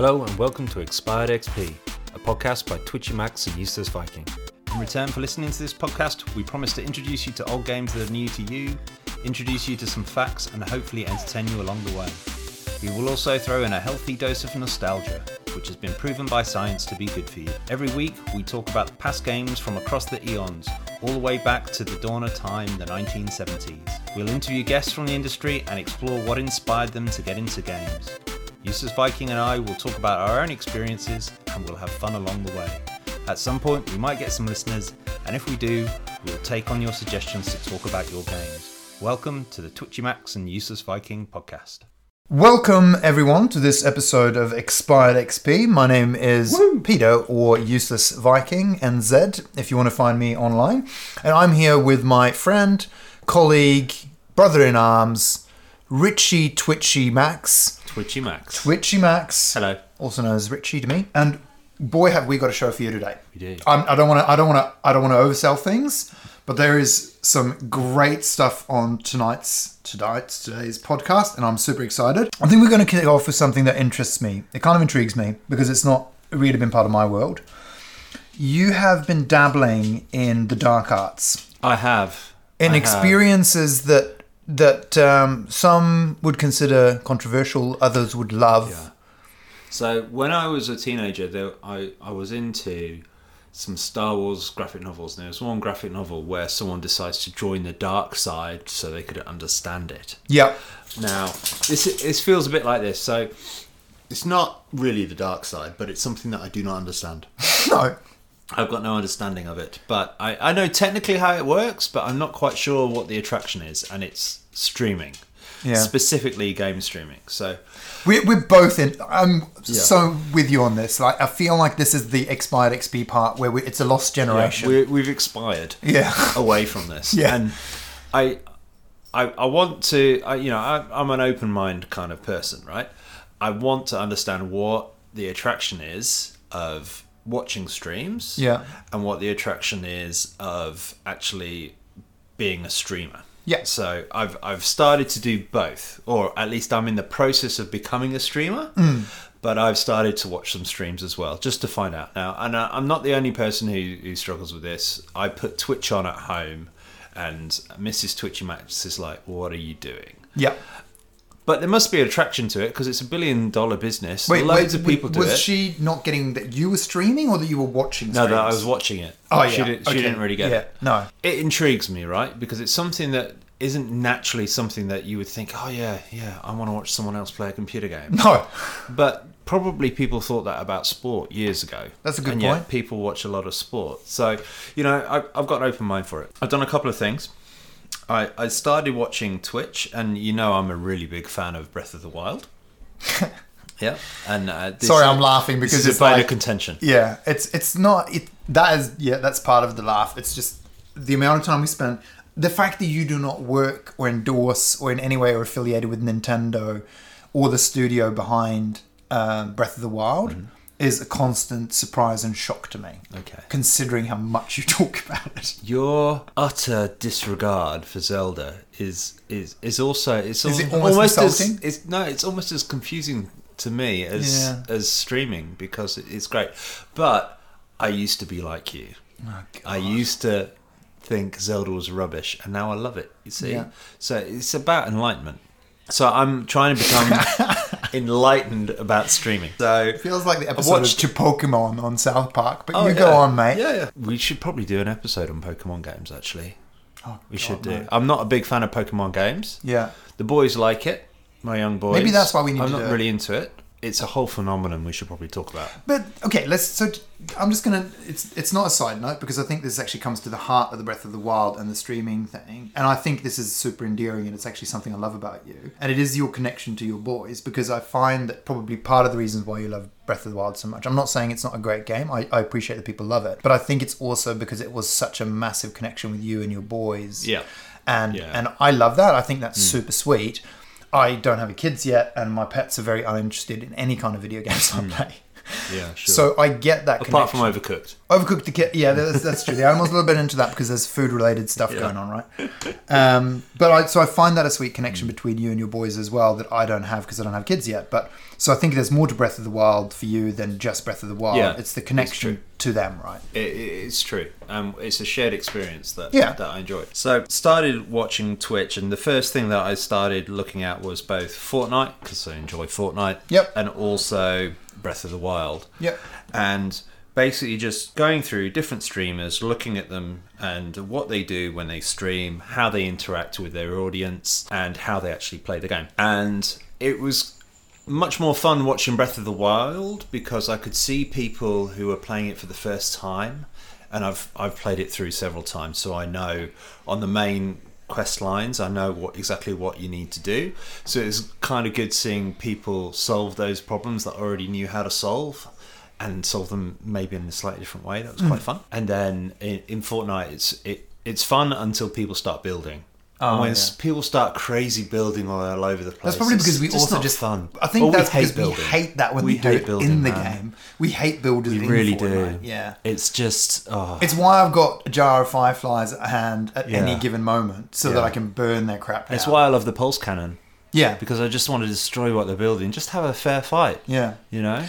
Hello and welcome to Expired XP, a podcast by Twitchy Max and Useless Viking. In return for listening to this podcast, we promise to introduce you to old games that are new to you, introduce you to some facts, and hopefully entertain you along the way. We will also throw in a healthy dose of nostalgia, which has been proven by science to be good for you. Every week, we talk about past games from across the eons, all the way back to the dawn of time, the 1970s. We'll interview guests from the industry and explore what inspired them to get into games. Useless Viking and I will talk about our own experiences and we'll have fun along the way. At some point, we might get some listeners, and if we do, we'll take on your suggestions to talk about your games. Welcome to the Twitchy Max and Useless Viking podcast. Welcome everyone to this episode of Expired XP. My name is Peter or Useless Viking and Zed if you want to find me online. And I'm here with my friend, colleague, brother in arms, Richie Twitchy Max. Twitchy Max. Twitchy Max. Hello. Also known as Richie to me. And boy have we got a show for you today. We do. I'm, I don't want to I don't want to I don't want to oversell things, but there is some great stuff on tonight's tonight's today's podcast, and I'm super excited. I think we're going to kick off with something that interests me. It kind of intrigues me because it's not really been part of my world. You have been dabbling in the dark arts, I have. in I have. experiences that that um, some would consider controversial, others would love. Yeah. So when I was a teenager, there, I, I was into some Star Wars graphic novels. And there was one graphic novel where someone decides to join the dark side so they could understand it. Yeah. Now, this this feels a bit like this. So, it's not really the dark side, but it's something that I do not understand. No. I've got no understanding of it, but I, I know technically how it works, but I'm not quite sure what the attraction is, and it's streaming, Yeah. specifically game streaming. So, We're, we're both in. I'm so with you on this. Like, I feel like this is the expired XP part where we, it's a lost generation. we we've expired. Yeah. away from this. Yeah. And I, I, I want to, I, you know, I, I'm an open mind kind of person, right? I want to understand what the attraction is of watching streams, Yeah. and what the attraction is of actually being a streamer. Yeah. So I've I've started to do both, or at least I'm in the process of becoming a streamer. Mm. But I've started to watch some streams as well, just to find out now. And I- I'm not the only person who, who struggles with this. I put Twitch on at home, and Mrs. Twitchy Max is like, "What are you doing?" yeah. But there must be an attraction to it because it's a billion dollar business. Wait, Loads of people do was it. she not getting that you were streaming or that you were watching? no, that I was watching it. Oh yeah. she didn't. She Okay. didn't really get yeah. it. No. it intrigues me, right? Because it's something that isn't naturally something that you would think, oh yeah, yeah, I want to watch someone else play a computer game. No. But probably people thought that about sport years ago. That's a good and point. people watch a lot of sport. So, you know, I, I've got an open mind for it. I've done a couple of things. I, I started watching Twitch, and you know I'm a really big fan of Breath of the Wild. yeah, and uh, this, Sorry, I'm laughing because it's a bone like of contention. yeah, it's it's not it. That is yeah, that's part of the laugh. It's just the amount of time we spend. The fact that you do not work or endorse or in any way are affiliated with Nintendo or the studio behind um, Breath of the Wild is a constant surprise and shock to me. Okay. Considering how much you talk about it. Your utter disregard for Zelda is is is also it's Is it al- almost as insulting? it's no it's almost as confusing to me as Yeah. as streaming because it's great. But I used to be like you. Oh, I used to think Zelda was rubbish, and now I love it. You see, Yeah. so it's about enlightenment. So I'm trying to become enlightened about streaming. So Feels like the episode watched- to Pokemon on South Park, but Oh, you yeah. go on, mate. Yeah, yeah. We should probably do an episode on Pokemon games. Actually, Oh, we God, should do. mate. I'm not a big fan of Pokemon games. Yeah. The boys like it. My young boys. Maybe that's why we need I'm to not do it. really into it. It's a whole phenomenon we should probably talk about. But okay, let's. So I'm just gonna. It's it's not a side note because I think this actually comes to the heart of the Breath of the Wild and the streaming thing, and I think this is super endearing and it's actually something I love about you, and it is your connection to your boys because I find that probably part of the reasons why you love Breath of the Wild so much. I'm not saying it's not a great game. I, I appreciate that people love it, but I think it's also because it was such a massive connection with you and your boys. Yeah. and Yeah. and I love that. I think that's mm. super sweet. I don't have kids yet, and my pets are very uninterested in any kind of video games I hmm. play. Yeah, sure. So I get that. Apart connection. from Overcooked. Overcooked yeah, that's, that's true. The animal's a little bit into that because there's food related stuff Yeah. going on, right? Um, but I, so I find that a sweet connection between you and your boys as well that I don't have because I don't have kids yet. But so I think there's more to Breath of the Wild for you than just Breath of the Wild. Yeah, it's the connection true. to them, right? It- it's true. Um, it's a shared experience that Yeah. that I enjoy. So started watching Twitch, and the first thing that I started looking at was both Fortnite because I enjoy Fortnite. Yep. And also Breath of the Wild. Yep. And basically just going through different streamers, looking at them and what they do when they stream, how they interact with their audience, and how they actually play the game. And it was much more fun watching Breath of the Wild because I could see people who were playing it for the first time, and I've I've played it through several times, so I know on the main quest lines I know what exactly what you need to do. So it's kind of good seeing people solve those problems that I already knew how to solve. And solve them maybe in a slightly different way. That was quite hmm. fun. And then in, in Fortnite, it's it it's fun until people start building. Oh, when yeah. people start crazy building all over the place, That's probably because we just also just fun. I think Well, that's we hate because we hate that when We they do hate it building, in the man. game. We hate builders. We really do. Yeah. It's just oh, It's why I've got a jar of fireflies at hand at any given moment, so that I can burn their crap. It's why I love the pulse cannon Yeah, because I just want to destroy what they're building. Just have a fair fight. yeah. You know.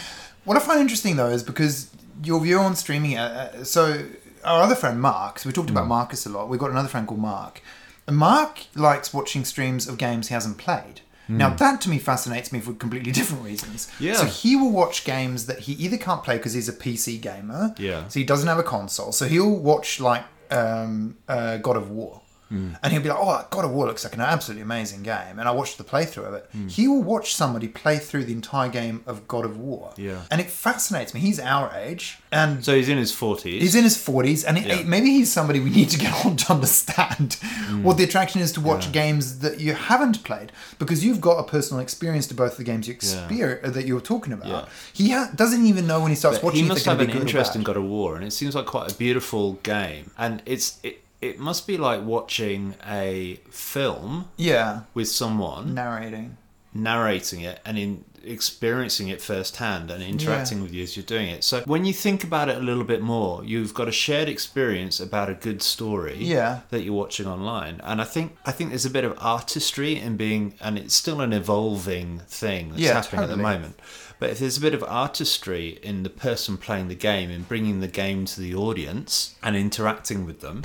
What I find interesting though is because your view on streaming. Uh, uh, so our other friend Mark. So we talked about Mm. Marcus a lot. We've got another friend called Mark. Mark likes watching streams of games he hasn't played. Now that to me fascinates me for completely different reasons. Mm. Yeah. So he will watch games that he either can't play because he's a PC gamer. Yeah. So he doesn't have a console. So he'll watch like um, uh, God of War. Hmm. And he'll be like, "Oh, God of War looks like an absolutely amazing game," and I watched the playthrough of it. Hmm. He will watch somebody play through the entire game of God of War, Yeah. and it fascinates me. He's our age, and So he's in his forties. he's in his forties, and it, Yeah. it- maybe he's somebody we need to get on to understand Hmm. what the attraction is to watch games that you haven't played, because you've got a personal experience to both the games you exper- that you're talking about. Yeah. He ha- doesn't even know when he starts But watching. he must have an be good or interest in God of War, and it seems like quite a beautiful game. And it's it, it must be like watching a film Yeah, with someone narrating. narrating it and in experiencing it firsthand and interacting with you as you're doing it. So when you think about it a little bit more, you've got a shared experience about a good story Yeah. that you're watching online. And I think I think there's a bit of artistry in being and it's still an evolving thing that's Yeah, happening at the moment. But if there's a bit of artistry in the person playing the game and bringing the game to the audience and interacting with them,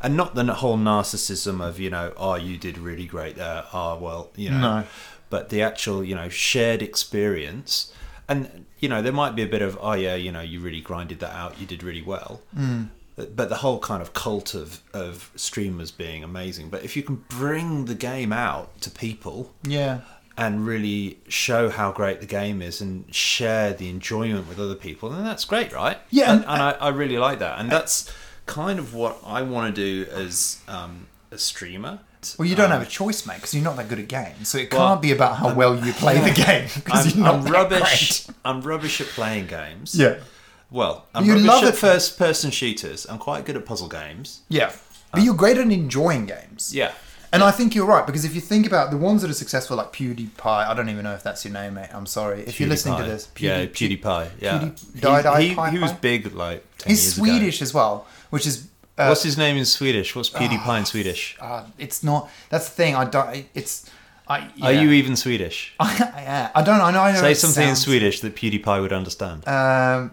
and not the whole narcissism of you know, oh, you did really great there. Oh, well, you know, No. but the actual you know shared experience, and you know, there might be a bit of oh yeah, you know, you really grinded that out. You did really well. Mm. But- But the whole kind of cult of, of streamers being amazing. But if you can bring the game out to people, Yeah. and really show how great the game is and share the enjoyment with other people, then that's great, right? Yeah, and, and- and I, I really like that, and that's kind of what I want to do as um, a streamer. Well, you don't Um, have a choice, mate, because you're not that good at games. So it Well, can't be about how well you play the game. Because I'm, you're not I'm rubbish. great. I'm rubbish at playing games. Yeah. Well, I'm You rubbish love at first-person shooters. I'm quite good at puzzle games. Yeah. But you're great at enjoying games. Yeah. And I think you're right, because if you think about the ones that are successful, like PewDiePie, I don't even know if that's your name, mate. I'm sorry. If you're listening to this, yeah, PewDiePie. Yeah, Pewdie- He- Die Die he, Pie he was big like 10 He's years ago. Swedish as well, which is. Uh, What's his name in Swedish? What's PewDiePie in Swedish? uh, it's not. That's the thing. I don't. It's. I. Are you even Swedish? I, I don't. I know. I know Say something in Swedish that PewDiePie would understand. Ehm,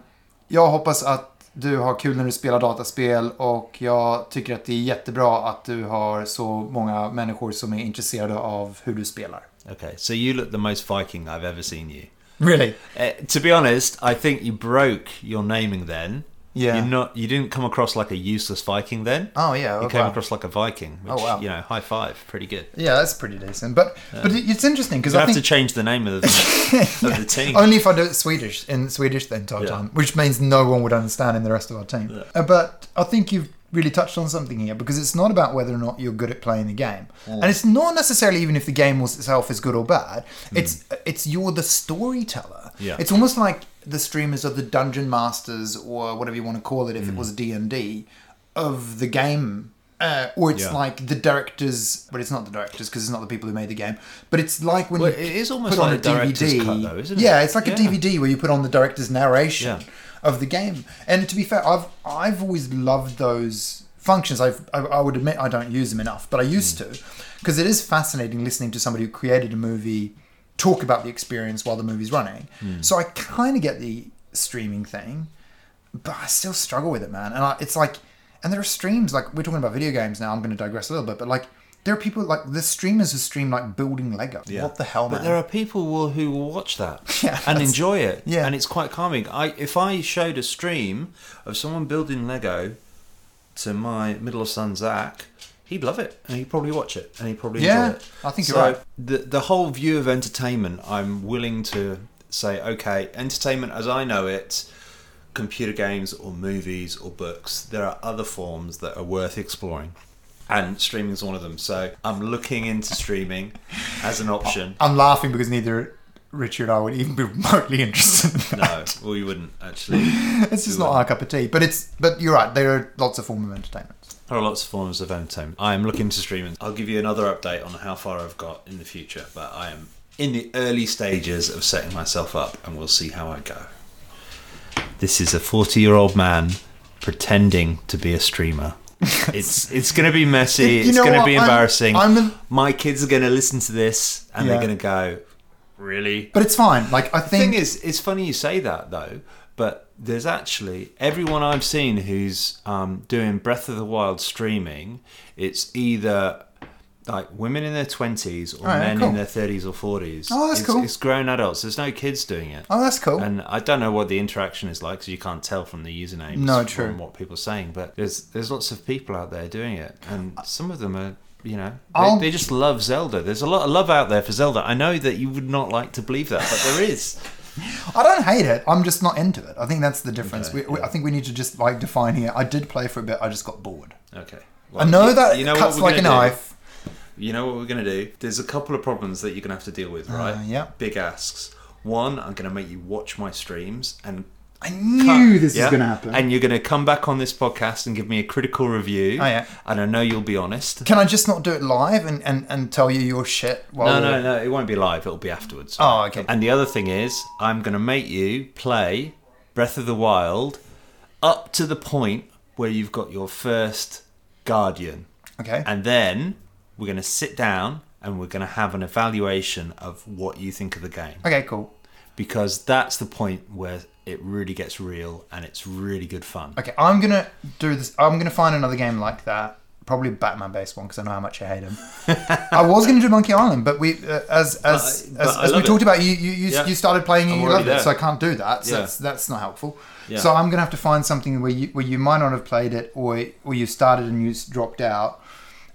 jag hoppas att du har kul när du spelar dataspel och jag tycker att det är jättebra att du har så många människor som är intresserade av hur du spelar. Okay, so you look the most Viking I've ever seen you. Really? Uh, to be honest, I think you broke your naming then. Yeah. You're not. You didn't come across like a useless Viking then. Oh yeah. You oh, came across like a Viking, which Oh, wow. you know, high five, pretty good. Yeah, that's pretty decent. But but it's interesting because I have think to change the name of the, of the team. Only if I do it Swedish in Swedish the entire Yeah. time, which means no one would understand in the rest of our team. Uh, but I think you've really touched on something here because it's not about whether or not you're good at playing the game, and it's not necessarily even if the game was itself is good or bad. It's it's you're the storyteller. Yeah. It's almost like the streamers are the dungeon masters or whatever you want to call it if it was D and D of the game Uh, or it's Yeah. like the directors, but it's not the directors because it's not the people who made the game. But it's like when Well, you it is almost put on like a DVD, cut, though, isn't it? Yeah, it's like Yeah. a DVD where you put on the director's narration Yeah. of the game. And to be fair, I've I've always loved those functions. I've, I, I would admit I don't use them enough, but I used Hmm. to because it is fascinating listening to somebody who created a movie talk about the experience while the movie's running. Hmm. So I kind of get the streaming thing, but I still struggle with it, man. And I, it's like, and there are streams like we're talking about video games now. I'm going to digress a little bit, but like there are people like the streamers who stream like building Lego. What the hell, But man? there are people who will, who will watch that Yeah, and enjoy it. yeah. and it's quite calming. I if I showed a stream of someone building Lego to my middle son Zach, he'd love it and he'd probably watch it and he'd probably Yeah, enjoy it. I think you're right. The the whole view of entertainment, I'm willing to say, okay, entertainment as I know it. Computer games or movies or books, there are other forms that are worth exploring, and streaming is one of them. So I'm looking into streaming as an option. I'm laughing because neither Richard or I would even be remotely interested in. No, we wouldn't actually. It's just not our cup of tea. But it's but you're right. There are lots of form of entertainment. There are lots of forms of entertainment. I am looking to stream, and I'll give you another update on how far I've got in the future, but I am in the early stages of setting myself up, and we'll see how I go. This is a 40 year old man pretending to be a streamer. It's it's going to be messy. You it's going to be I'm- embarrassing. I'm a- My kids are going to listen to this and Yeah. they're going to go, "Really?" But it's fine. Like I The think thing is, it's funny you say that though, but there's actually everyone I've seen who's um, doing Breath of the Wild streaming. It's either like women in their twenties or yeah, men cool. in their thirties or forties. Oh, that's it's, cool. It's grown adults. There's no kids doing it. Oh, that's cool. And I don't know what the interaction is like, so you can't tell from the usernames. No, from true. what people are saying, but there's there's lots of people out there doing it, and some of them are. You know, they, they just love Zelda. There's a lot of love out there for Zelda. I know that you would not like to believe that, but there is. I don't hate it. I'm just not into it. I think that's the difference. Okay, we, we, I think we need to just like define here. I did play for a bit. I just got bored. Okay. I know you- that you know what cuts we're like a gonna do? knife. You know what we're going to do? There's a couple of problems that you're going to have to deal with, right? Uh, yeah. Big asks. One, I'm going to make you watch my streams and I knew cut- this yeah? was going to happen. And you're going to come back on this podcast and give me a critical review. Oh, yeah. And I know you'll be honest. Can I just not do it live and, and, and tell you your shit? While No, we're- no, no. It won't be live. It'll be afterwards. Oh, okay. And the other thing is, I'm going to make you play Breath of the Wild up to the point where you've got your first Guardian. Okay. And then we're going to sit down and we're going to have an evaluation of what you think of the game. okay, cool. Because that's the point where it really gets real and it's really good fun. Okay, I'm gonna do this. I'm gonna find another game like that. Probably a Batman-based one because I know how much I hate him. I was gonna do Monkey Island, but we, uh, as as But I- as, but I as we love talked about, you you you, Yeah. you started playing and I'm you loved it, there. so I can't do that. So Yeah. that's that's not helpful. Yeah. So I'm gonna have to find something where you where you might not have played it, or or you started and you dropped out.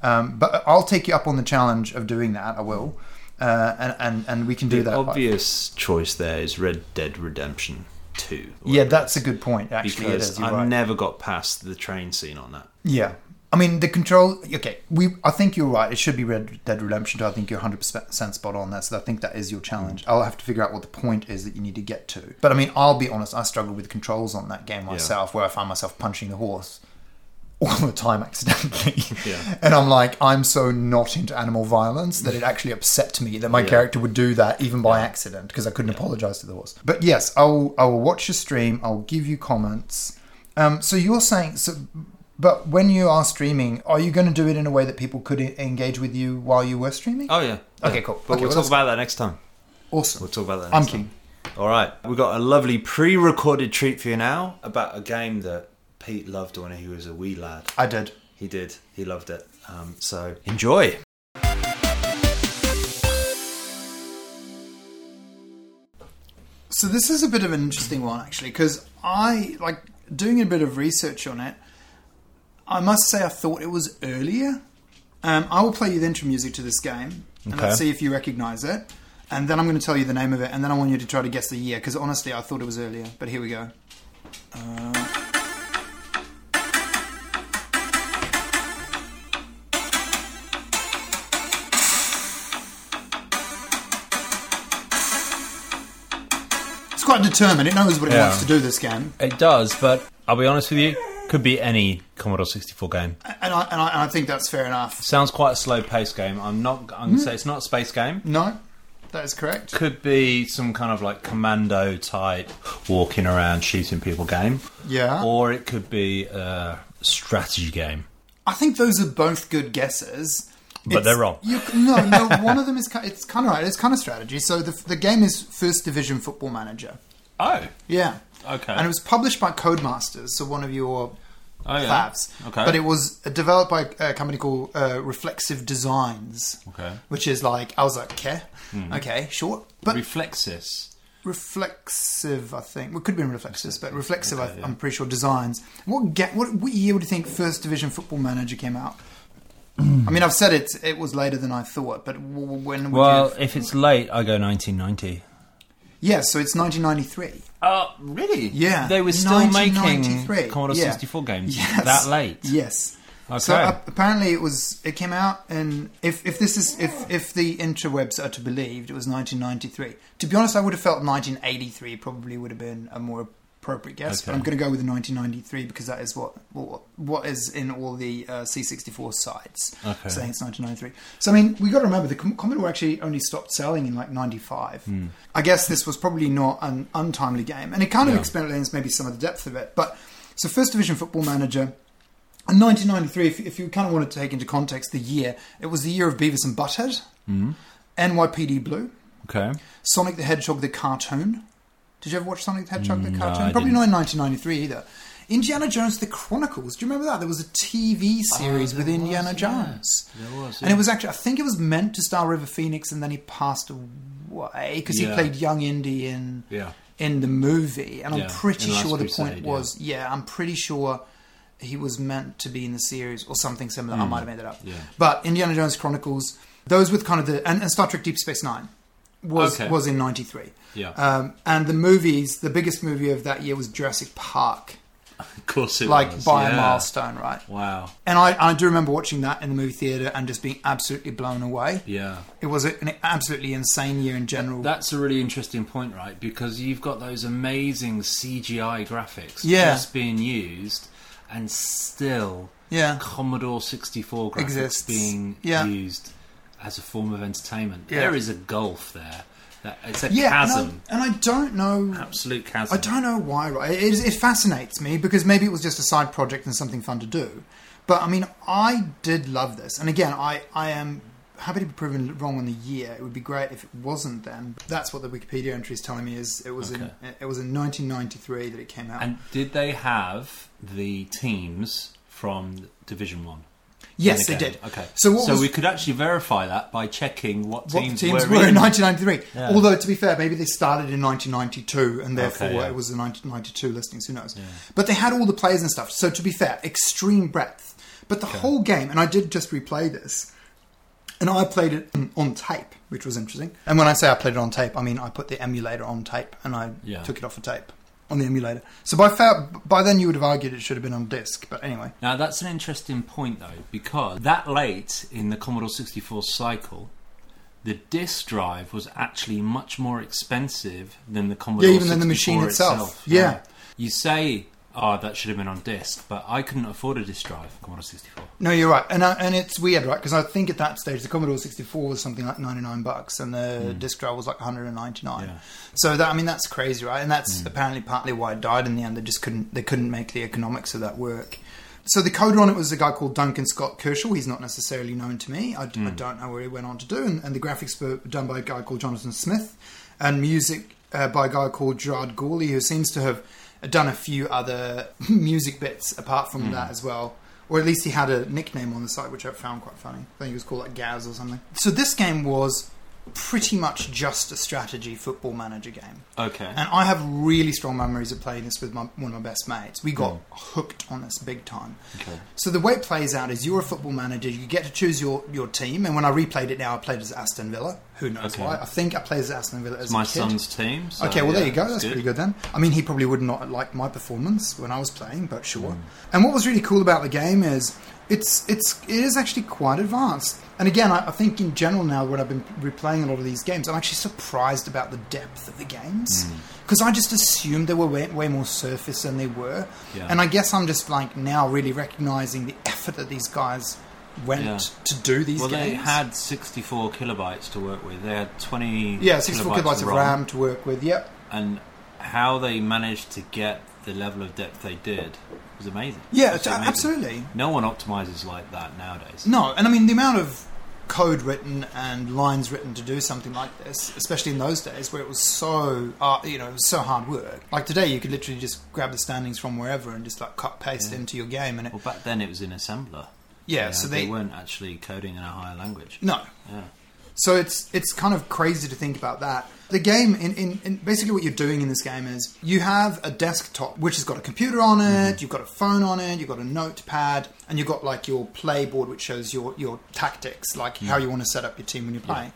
Um, but I'll take you up on the challenge of doing that. I will, uh, and and and we can do The that. obvious choice there is Red Dead Redemption 2. Yeah, that's a good point. Actually, because is. I've right. never got past the train scene on that. Yeah. I mean, the control. Okay, we. I think you're right. It should be Red Dead Redemption 2. I think you're 100 percent spot on there. So I think that is your challenge. Mm. I'll have to figure out what the point is that you need to get to. But I mean, I'll be honest. I struggled with controls on that game myself, where I found myself punching the horse all the time accidentally. Yeah. And I'm like, I'm so not into animal violence that it actually upset me that my Yeah. character would do that even by accident because I couldn't apologize to the horse. But yes, I'll I will watch your stream. I'll give you comments. Um, so you're saying so, but when you are streaming, are you going to do it in a way that people could engage with you while you were streaming? Oh, yeah. Okay, Yeah. cool. But Okay, we'll well, talk about that next time. awesome. We'll talk about that I'm next time. keen. All right, we've got a lovely pre-recorded treat for you now about a game that Pete loved when he was a wee lad. I did. He did. He loved it. Um, so enjoy. So this is a bit of an interesting one actually because I like doing a bit of research on it. I must say I thought it was earlier. Um, I will play you the intro music to this game and Okay. let's see if you recognize it. And then I'm going to tell you the name of it, and then I want you to try to guess the year because honestly, I thought it was earlier. But here we go. Uh, quite determined. It knows what it Yeah. wants to do. This game. It does, but I'll be honest with you, Could be any Commodore 64 game. And I, and I, and I think that's fair enough. Sounds quite a slow paced game. I'm not. I'm Hmm? gonna say it's not a space game. No, that is correct. Could be some kind of like commando type walking around shooting people game, Yeah. or it could be a strategy game. I think those are both good guesses. But It's- they're wrong. You, no, no. One of them is it's kind of right. It's kind of strategy. So the the game is First Division Football Manager. Oh, Yeah. okay. And it was published by Codemasters, so one of your oh yeah. fabs. Okay. But it was developed by a company called uh, Reflexive Designs, okay. Hmm. which is like I was like, okay, okay, short, but Reflexis. reflexive. I think well, it could be reflexive, but reflexive. Okay, I, yeah. I'm pretty sure designs. What ga- what, what year would you think First Division Football Manager came out? I mean, I've said it. It was later than I thought, but when Well, you? if it's late, I go 1990. Yes, so it's 1993. Oh, really? Yeah, They were still making Commodore Yeah. 64 games Yes. that late. Yes. Okay. So uh, apparently it was it came out and if if this is if if the interwebs are to be believed it was 1993. To be honest, I would have felt 1983 probably would have been a more appropriate guess. But I'm going to go with the 1993 because that is what what, what is in all the uh, C64 sites Okay. saying it's 1993. So I mean, we got to remember the Commodore actually only stopped selling in like 95. Hmm. I guess this was probably not an untimely game, and it kind of Yeah. explains maybe some of the depth of it. But so First Division Football Manager. In 1993, if, if you kind of want to take into context the year, it was the year of Beavis and Butthead, Mm-hmm. NYPD Blue, Okay. Sonic the Hedgehog the cartoon. Did you ever watch Sonic the Hedgehog the No, cartoon? I Probably didn't. not in 1993 either. Indiana Jones the Chronicles. Do you remember that? There was a TV series Oh, with Indiana was, yeah. Jones. There was, And it was actually, I think it was meant to star River Phoenix, and then he passed away because he played young Indy in Yeah. in the movie. And I'm pretty sure the Crusade, point was, yeah, I'm pretty sure he was meant to be in the series or something similar. I might have made it up. Hmm. Yeah. But Indiana Jones Chronicles, those with kind of the and, and Star Trek Deep Space Nine was Okay. was in '93. Yeah. Um, and the movies, the biggest movie of that year was Jurassic Park, of course it like was. by a milestone, right? Wow. And I, I do remember watching that in the movie theater and just being absolutely blown away. Yeah. It was an absolutely insane year in general. That's a really interesting point, right? Because you've got those amazing CGI graphics Yeah. just being used, and still yeah, Commodore 64 graphics Exists. being Yeah. used as a form of entertainment. Yeah. There is a gulf there. That, it's a yeah, and I- chasm. and I don't know Absolute chasm. I don't know why, right? It, it fascinates me because maybe it was just a side project and something fun to do. But I mean, I did love this. And again, I, I am happy to be proven wrong on the year. It would be great if it wasn't then. That's what the Wikipedia entry is telling me is it was in it was in 1993 that it came out. And did they have the teams from Division One? Yes, they did. Okay. So what so was, we could actually verify that by checking what what teams, the teams were, were in in. 1993. Yeah. Although to be fair, maybe they started in 1992 and therefore Okay, yeah. it was the 1992 listings. Who knows? But they had all the players and stuff. So to be fair, extreme breadth. But the whole game, and I did just replay this, and I played it on tape, which was interesting. And when I say I played it on tape, I mean I put the emulator on tape and I Yeah. took it off a tape on the emulator. So by fa- by then you would have argued it should have been on disc. But anyway, Now that's an interesting point though, because that late in the Commodore 64 cycle, the disk drive was actually much more expensive than the Commodore Yeah, even than the 64 machine itself. Yeah. Right. You say, "Oh, that should have been on disk, but I couldn't afford a disc drive Commodore 64. No, you're right, and uh, and it's weird, right? Because I think at that stage the Commodore 64 was something like 99 bucks, and the disc drive was like 199. Yeah. So that I mean that's crazy, right? And that's apparently partly why it died in the end. They just couldn't they couldn't make the economics of that work. So the coder on it was a guy called Duncan Scott Kershaw. He's not necessarily known to me. I, I don't know where he went on to do. And, and the graphics were done by a guy called Jonathan Smith, and music uh, by a guy called Gerard Gourley, who seems to have done a few other music bits apart from hmm. that as well. Or at least he had a nickname on the site, which I found quite funny. I think he was called like Gaz or something. So this game was pretty much just a strategy football manager game. Okay. And I have really strong memories of playing this with my, one of my best mates. We got hmm. hooked on this big time. Okay. So the way it plays out is you're a football manager. You get to choose your, your team. And when I replayed it now, I played as Aston Villa, Who knows Okay. why? I think I played as Aston Villa as It's my a kid. son's team. so, Okay, well yeah, there you go. it's That's pretty good then. I mean, he probably would not like my performance when I was playing, but sure. Hmm. And what was really cool about the game is it's it's it is actually quite advanced. And again, I, I think in general now, when I've been replaying a lot of these games, I'm actually surprised about the depth of the games hmm. because I just assumed they were way, way more surface than they were. Yeah. And I guess I'm just like now really recognizing the effort that these guys went Yeah. to do these Well, games. they had 64 kilobytes to work with. They had 20 yeah, 64 kilobytes kilobytes of RAM to work with. Yep. and how they managed to get the level of depth they did was amazing. Yeah, it's- amazing. absolutely. No one optimizes like that nowadays. No, and I mean the amount of code written and lines written to do something like this, especially in those days where it was so, uh, you know, it was so hard work. Like today, you could literally just grab the standings from wherever and just like cut paste Yeah. into your game, and it, Well, back then it was in assembler. Yeah. so they, they, weren't actually coding in a higher language. no, Yeah. So it's it's kind of crazy to think about that. The game, in, in, in basically what you're doing in this game is you have a desktop which has got a computer on it, mm-hmm. you've got a phone on it, you've got a notepad, and you've got like your play board which shows your your tactics, like how mm. you want to set up your team when you're playing.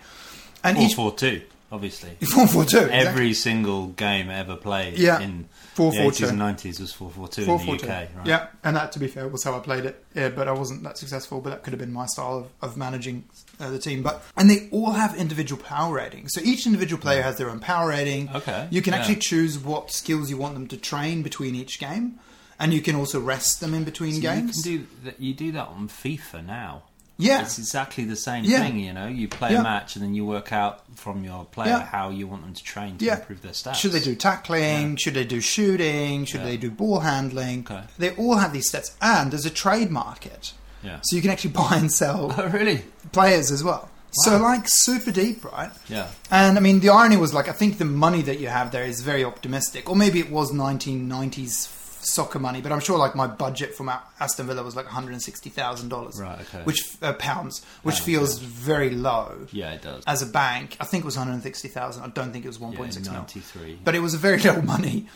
And each 442, obviously. four four two Every single game ever played Yeah. in Four, the four, 80s two. and 90s was 442 Four, in four, the two. UK. Right? Yeah, and that, to be fair, was how I played it. Yeah, but I wasn't that successful. But that could have been my style of, of managing uh, the team. But and they all have individual power ratings. So each individual player has their own power rating. Okay, You can yeah. actually choose what skills you want them to train between each game, and you can also rest them in between So games. You can do that. You do that on FIFA now. Yeah, It's exactly the same Yeah. thing, you know. You play Yeah. a match and then you work out from your player Yeah. how you want them to train to improve their stats. Should they do tackling? Should they do shooting? Should they do ball handling? Okay. They all have these stats, and there's a trade market, Yeah. so you can actually buy and sell Oh, really? players as well. So like super deep, right? Yeah. And I mean, the irony was like, I think the money that you have there is very optimistic, or maybe it was 1990s f- soccer money, but I'm sure like my budget from Aston Villa was like 160 thousand dollars, Right. Okay. which uh, pounds, which Pounds, feels very low yeah, it does. as a bank. I think it was 160 thousand. I don't think it was 1.6 yeah, mil. 93. But it was a very little money.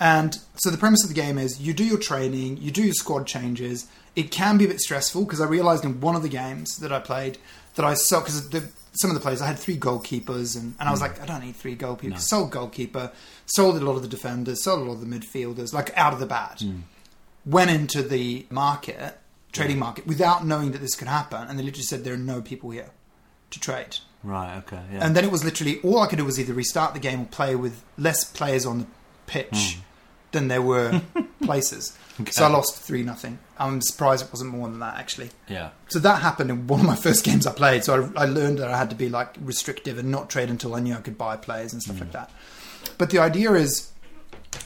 And so the premise of the game is you do your training, you do your squad changes. It can be a bit stressful because I realized in one of the games that I played that I saw because the, some of the players I had three goalkeepers and, and I was hmm. like I don't need three goalkeepers. No. Sold goalkeeper, sold a lot of the defenders, sold a lot of the midfielders, like out of the bat. Hmm. Went into the market, trading market, without knowing that this could happen, and they literally said there are no people here to trade. right. Okay. Yeah. And then it was literally all I could do was either restart the game or play with less players on the pitch hmm. Than there were places. So I lost three nothing. I'm surprised it wasn't more than that actually. yeah. So that happened in one of my first games I played. So I, I learned that I had to be like restrictive and not trade until I knew I could buy players and stuff like mm. that. But the idea is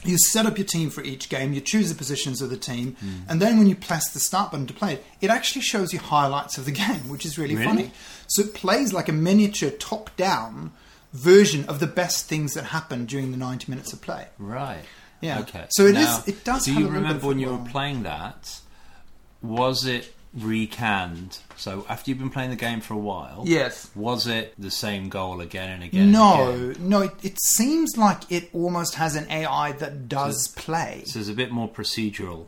you set up your team for each game, you choose the positions of the team, mm. and then when you press the start button to play it, it actually shows you highlights of the game, which is really, Really? funny. So it plays like a miniature top down version of the best things that happened during the 90 minutes of play. Right. Yeah. Okay. So it is- Now, it does Do you remember when you were playing that? Was it recanned? So after you've been playing the game for a while, Yes. Was it the same goal again and again? and No, again? no, it, it seems like it almost has an AI that does play. So it's a bit more procedural.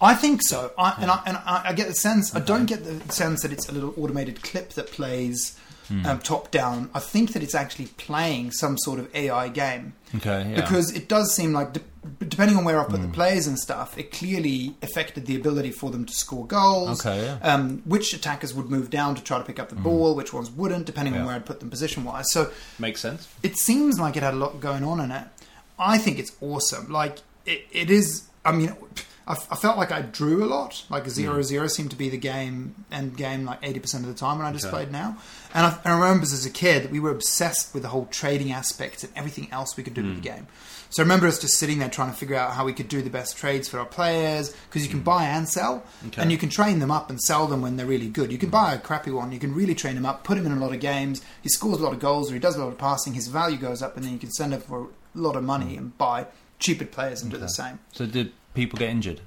I think so, I, and I and I, I get the sense. I don't get the sense that it's a little automated clip that plays Hmm. um, top down. I think that it's actually playing some sort of AI game Okay. Yeah. because it does seem like, depending on where I put Hmm. the players and stuff, it clearly affected the ability for them to score goals. Okay, yeah. Um, which attackers would move down to try to pick up the ball, which ones wouldn't, depending on Hmm. Where I'd put them position wise. So makes sense. it seems like it had a lot going on in it. I think it's awesome. Like it, it is. I mean, I, I felt like I drew a lot. Like zero zero seemed to be the game end game like eighty percent of the time when I just Okay. played now. And I, I remember as a kid that we were obsessed with the whole trading aspects and everything else we could do with the hmm. game. So I remember us just sitting there trying to figure out how we could do the best trades for our players because you can hmm. buy and sell, Okay. and you can train them up and sell them when they're really good. You can hmm. buy a crappy one, you can really train him up, put him in a lot of games. He scores a lot of goals or he does a lot of passing. His value goes up, and then you can send him for a lot of money and buy cheaper players and do the same. So did people get injured?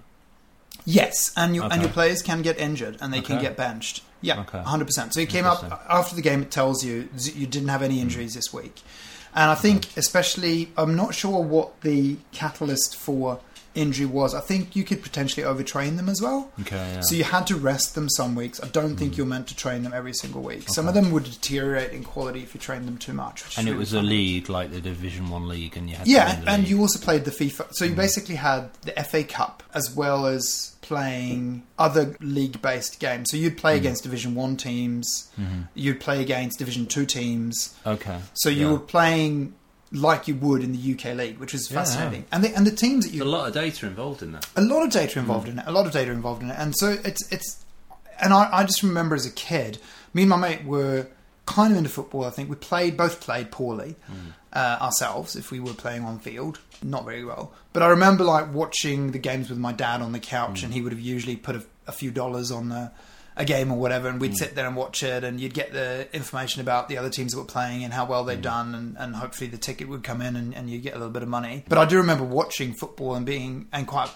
Yes, and your and your players can get injured and they can get benched. Yeah, Okay. hundred percent. So you came up after the game. It tells you you didn't have any hmm. injuries this week, and I think especially I'm not sure what the catalyst for injury was I think you could potentially overtrain them as well. Okay, yeah. So you had to rest them some weeks. I don't think mm. you're meant to train them every single week. Some of them would deteriorate in quality if you trained them too much. and it really was a league like the Division One league, and you had Yeah, and you also played the FIFA. So you mm. basically had the FA Cup as well as playing other league-based games. So you'd play mm. against Division One teams. Mm-hmm. You'd play against Division Two teams. okay. So you Yeah. were playing like you would in the UK league, which was Yeah, fascinating. And the and the teams that you There's a lot of data involved in that. a lot of data involved hmm. in it. A lot of data involved in it, and so it's it's. And I, I just remember as a kid, me and my mate were kind of into football. I think we played both played poorly hmm. uh, ourselves if we were playing on field, not very well. But I remember like watching the games with my dad on the couch, hmm. and he would have usually put a, a few dollars on the, a game or whatever, and we'd mm. sit there and watch it, and you'd get the information about the other teams that were playing and how well they'd mm. done, and, and hopefully the ticket would come in, and, and you get a little bit of money. But I do remember watching football and being and quite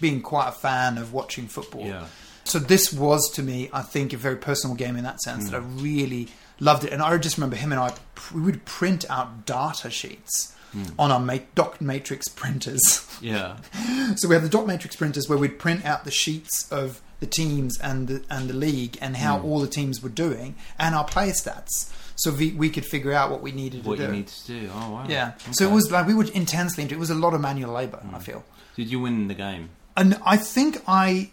being quite a fan of watching football. Yeah. So this was to me, I think, a very personal game in that sense that I mm. really loved it. And I just remember him and I, we would print out data sheets on our ma- dot matrix printers. Yeah. so we have the dot matrix printers where we'd print out the sheets of the teams and the, and the league and how hmm. all the teams were doing and our player stats. So we, we could figure out what we needed What to you do. need to do. Oh wow. yeah. So it was like we were intensely into it. It was a lot of manual labor, I hmm. feel. Did you win the game? And I think I,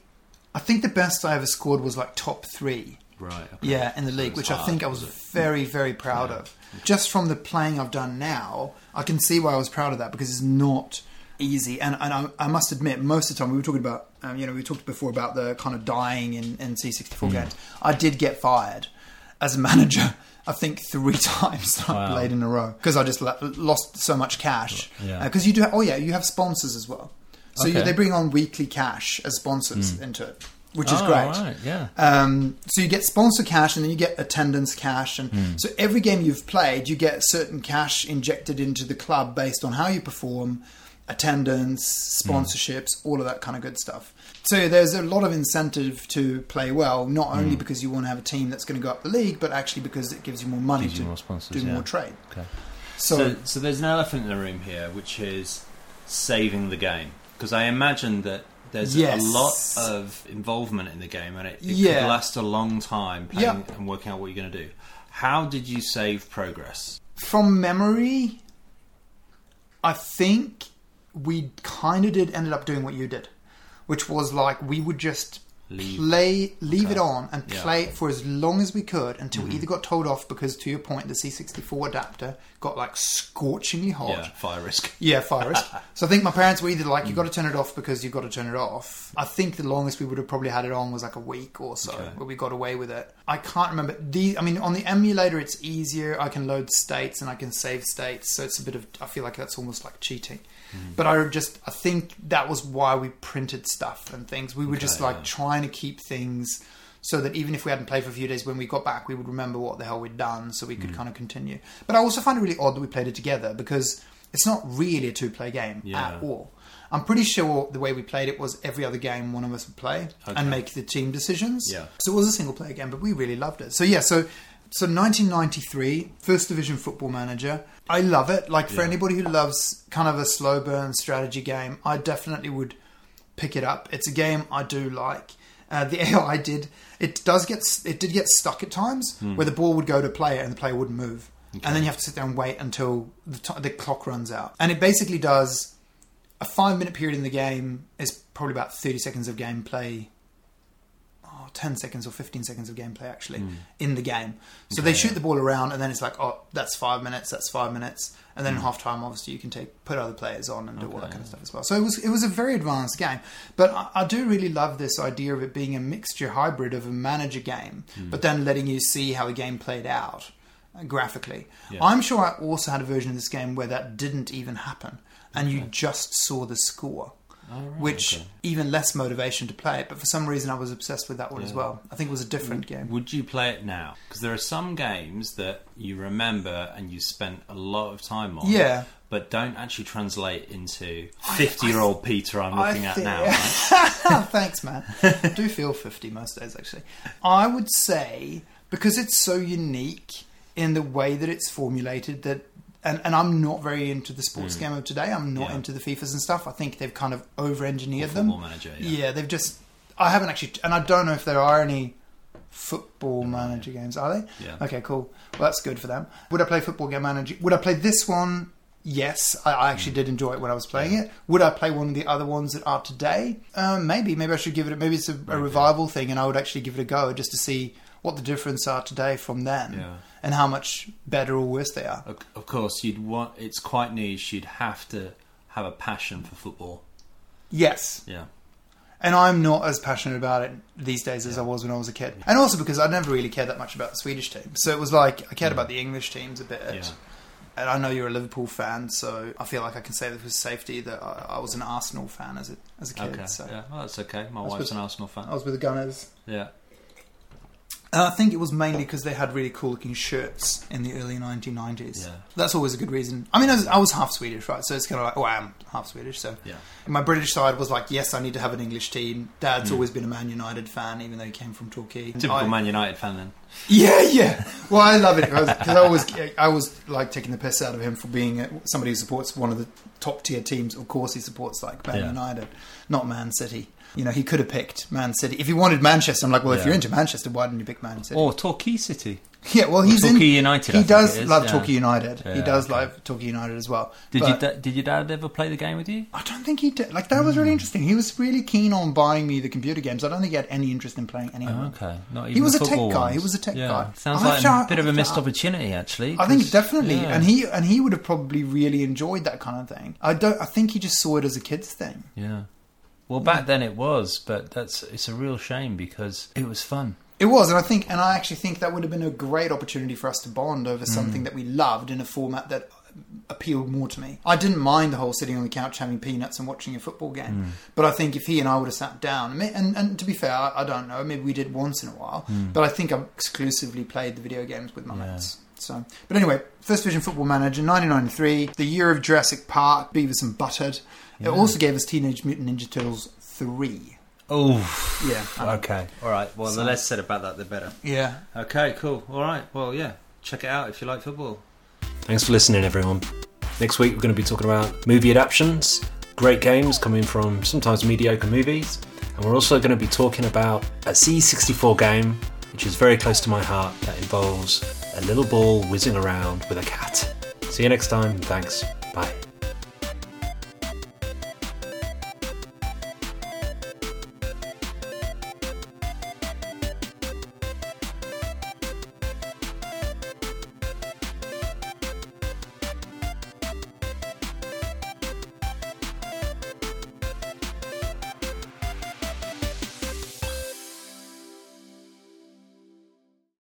I think the best I ever scored was like top three. Right. okay. Yeah, in the league, which I think I was very, very proud Yeah. of. Just from the playing I've done now, I can see why I was proud of that because it's not easy. And, and I, I must admit, most of the time we were talking about, um, you know, we talked before about the kind of dying in, in C64 Mm. games. I did get fired as a manager. I think three times that I played in a row because I just lo- lost so much cash. Yeah. Because you do, oh yeah, you have sponsors as well. So you, they bring on weekly cash as sponsors into it, which is Oh, great. right, yeah. Um, so you get sponsor cash and then you get attendance cash, and Hmm. so every game you've played, you get certain cash injected into the club based on how you perform, attendance, sponsorships, all of that kind of good stuff. So there's a lot of incentive to play well, not only mm. because you want to have a team that's going to go up the league, but actually because it gives you more money you to more sponsors, do yeah. more trade. Okay. So, So, so there's an elephant in the room here, which is saving the game. Because I imagine that there's Yes. a lot of involvement in the game, and it, it Yeah. could last a long time playing Yeah. and working out what you're going to do. How did you save progress? from memory, I think we kind of did ended up doing what you did, which was like we would just Leave. play, leave Okay. it on, and Yeah. Mm-hmm. play it for as long as we could until we either got told off because, to your point, the C64 adapter got like scorchingly hot. Yeah, fire risk. Yeah, fire risk. so I think my parents were either like, you've got to turn it off because you've got to turn it off." I think the longest we would have probably had it on was like a week or so, Okay. where we got away with it. I can't remember the. I mean, on the emulator, it's easier. I can load states and I can save states, so it's a bit of. I feel like that's almost like cheating. Mm. But I just, I think that was why we printed stuff and things. We were just like yeah. trying to keep things so that even if we hadn't played for a few days, when we got back, we would remember what the hell we'd done, so we Mm. could kind of continue. But I also find it really odd that we played it together because it's not really a two-player game Yeah. at all. I'm pretty sure the way we played it was every other game one of us would play Okay. and make the team decisions. Yeah. So it was a single-player game, but we really loved it. So yeah, so so 1993, First Division Football Manager. I love it. Like for Yeah. anybody who loves kind of a slow burn strategy game, I definitely would pick it up. It's a game I do like. Uh, the AI did it does get it did get stuck at times where the ball would go to player and the player wouldn't move, and then you have to sit there and wait until the, t- the clock runs out. And it basically does a five minute period in the game is probably about thirty seconds of gameplay. Oh, 10 seconds or 15 seconds of gameplay actually in the game. So they shoot the ball around and then it's like, oh, that's five minutes, that's five minutes. And Hmm. then in half time, obviously, you can take put other players on and do all that kind of stuff as well. So it was it was a very advanced game. But I, I do really love this idea of it being a mixture hybrid of a manager game, Hmm. but then letting you see how the game played out uh, graphically. Yeah. I'm sure I also had a version of this game where that didn't even happen and you just saw the score. Right, Which okay. even less motivation to play it, but for some reason I was obsessed with that one as well. I think it was a different game. Would you play it now? Because there are some games that you remember and you spent a lot of time on. Yeah. But don't actually translate into fifty-year-old Peter I'm looking at now. Right? Thanks, man. I do feel 50 most days, actually. I would say, because it's so unique in the way that it's formulated, that and, and I'm not very into the sports game of today. I'm not Mm. Yeah. into the FIFAs and stuff. I think they've kind of over-engineered them. Football manager. Yeah. yeah. they've just. I haven't actually, and I don't know if there are any football manager games. Are they? Yeah. Okay, cool. Well, that's good for them. Would I play football game manager? Would I play this one? Yes, I, I actually did enjoy it when I was playing it. Would I play one of the other ones that are today? Um, maybe. Maybe I should give it. Maybe it's a, a revival thing, and I would actually give it a go just to see what the difference are today from then, Yeah. And how much better or worse they are. Of, course, you'd want. It's quite niche. You'd have to have a passion for football. Yes, Yeah. and I'm not as passionate about it these days as I was when I was a kid, and also because I never really cared that much about the Swedish team. So it was like I cared about the English teams a bit. Mm. Yeah. And I know you're a Liverpool fan, so I feel like I can say this with safety that I, I was an Arsenal fan as a as a kid. Okay. So Yeah. Well, that's okay. My I wife's suppose- an Arsenal fan. I was with the Gunners. Yeah. And I think it was mainly because they had really cool looking shirts in the early 1990s. Yeah. That's always a good reason. I mean, I was, I was half Swedish, right? So it's kind of like, oh, I am half Swedish. So Yeah. my British side was like, yes, I need to have an English team. Dad's Mm. always been a Man United fan, even though he came from Torquay. Typical I- Man United fan then. Yeah, yeah. Well, I love it because I always, I was like taking the piss out of him for being uh, somebody who supports one of the top tier teams. Of course, he supports like Man Yeah. United, not Man City. You know, he could have picked Man City if he wanted Manchester. I'm like, well, if you're into Manchester, why didn't you pick Man City? Or Torquay City. yeah, well, he's in. Torquay United. I He does love yeah. Torquay United. he does okay. love Torquay United as well. Did But you da- did your dad ever play the game with you? I don't think he did. Like that was really hmm. interesting. He was really keen on buying me the computer games. I don't think he had any interest in playing any of them. Oh, okay. Not even He was a tech football guy. He was a tech Yeah. guy. Sounds like a bit of a missed opportunity, actually. I think definitely, yeah. and he and he would have probably really enjoyed that kind of thing. I don't. I think he just saw it as a kids thing. Yeah. Well, back then it was, but that's it's a real shame because it was fun. It was, and I think, and I actually think that would have been a great opportunity for us to bond over something mm. that we loved in a format that appealed more to me. I didn't mind the whole sitting on the couch having peanuts and watching a football game, hmm. but I think if he and I would have sat down, and, and, and to be fair, I, I don't know, maybe we did once in a while, hmm. but I think I've exclusively played the video games with my Yeah. mates. So, but anyway, First Vision Football Manager, 1993, the year of Jurassic Park, Beavis and Butthead. It also gave us Teenage Mutant Ninja Turtles 3. Oh, Yeah. Okay. All right. Well, So- the less said about that, the better. Yeah. Okay, cool. All right. Well, yeah. Check it out if you like football. Thanks for listening, everyone. Next week, we're going to be talking about movie adaptations, great games coming from sometimes mediocre movies, and we're also going to be talking about a C64 game, which is very close to my heart, that involves a little ball whizzing around with a cat. See you next time, thanks. Bye.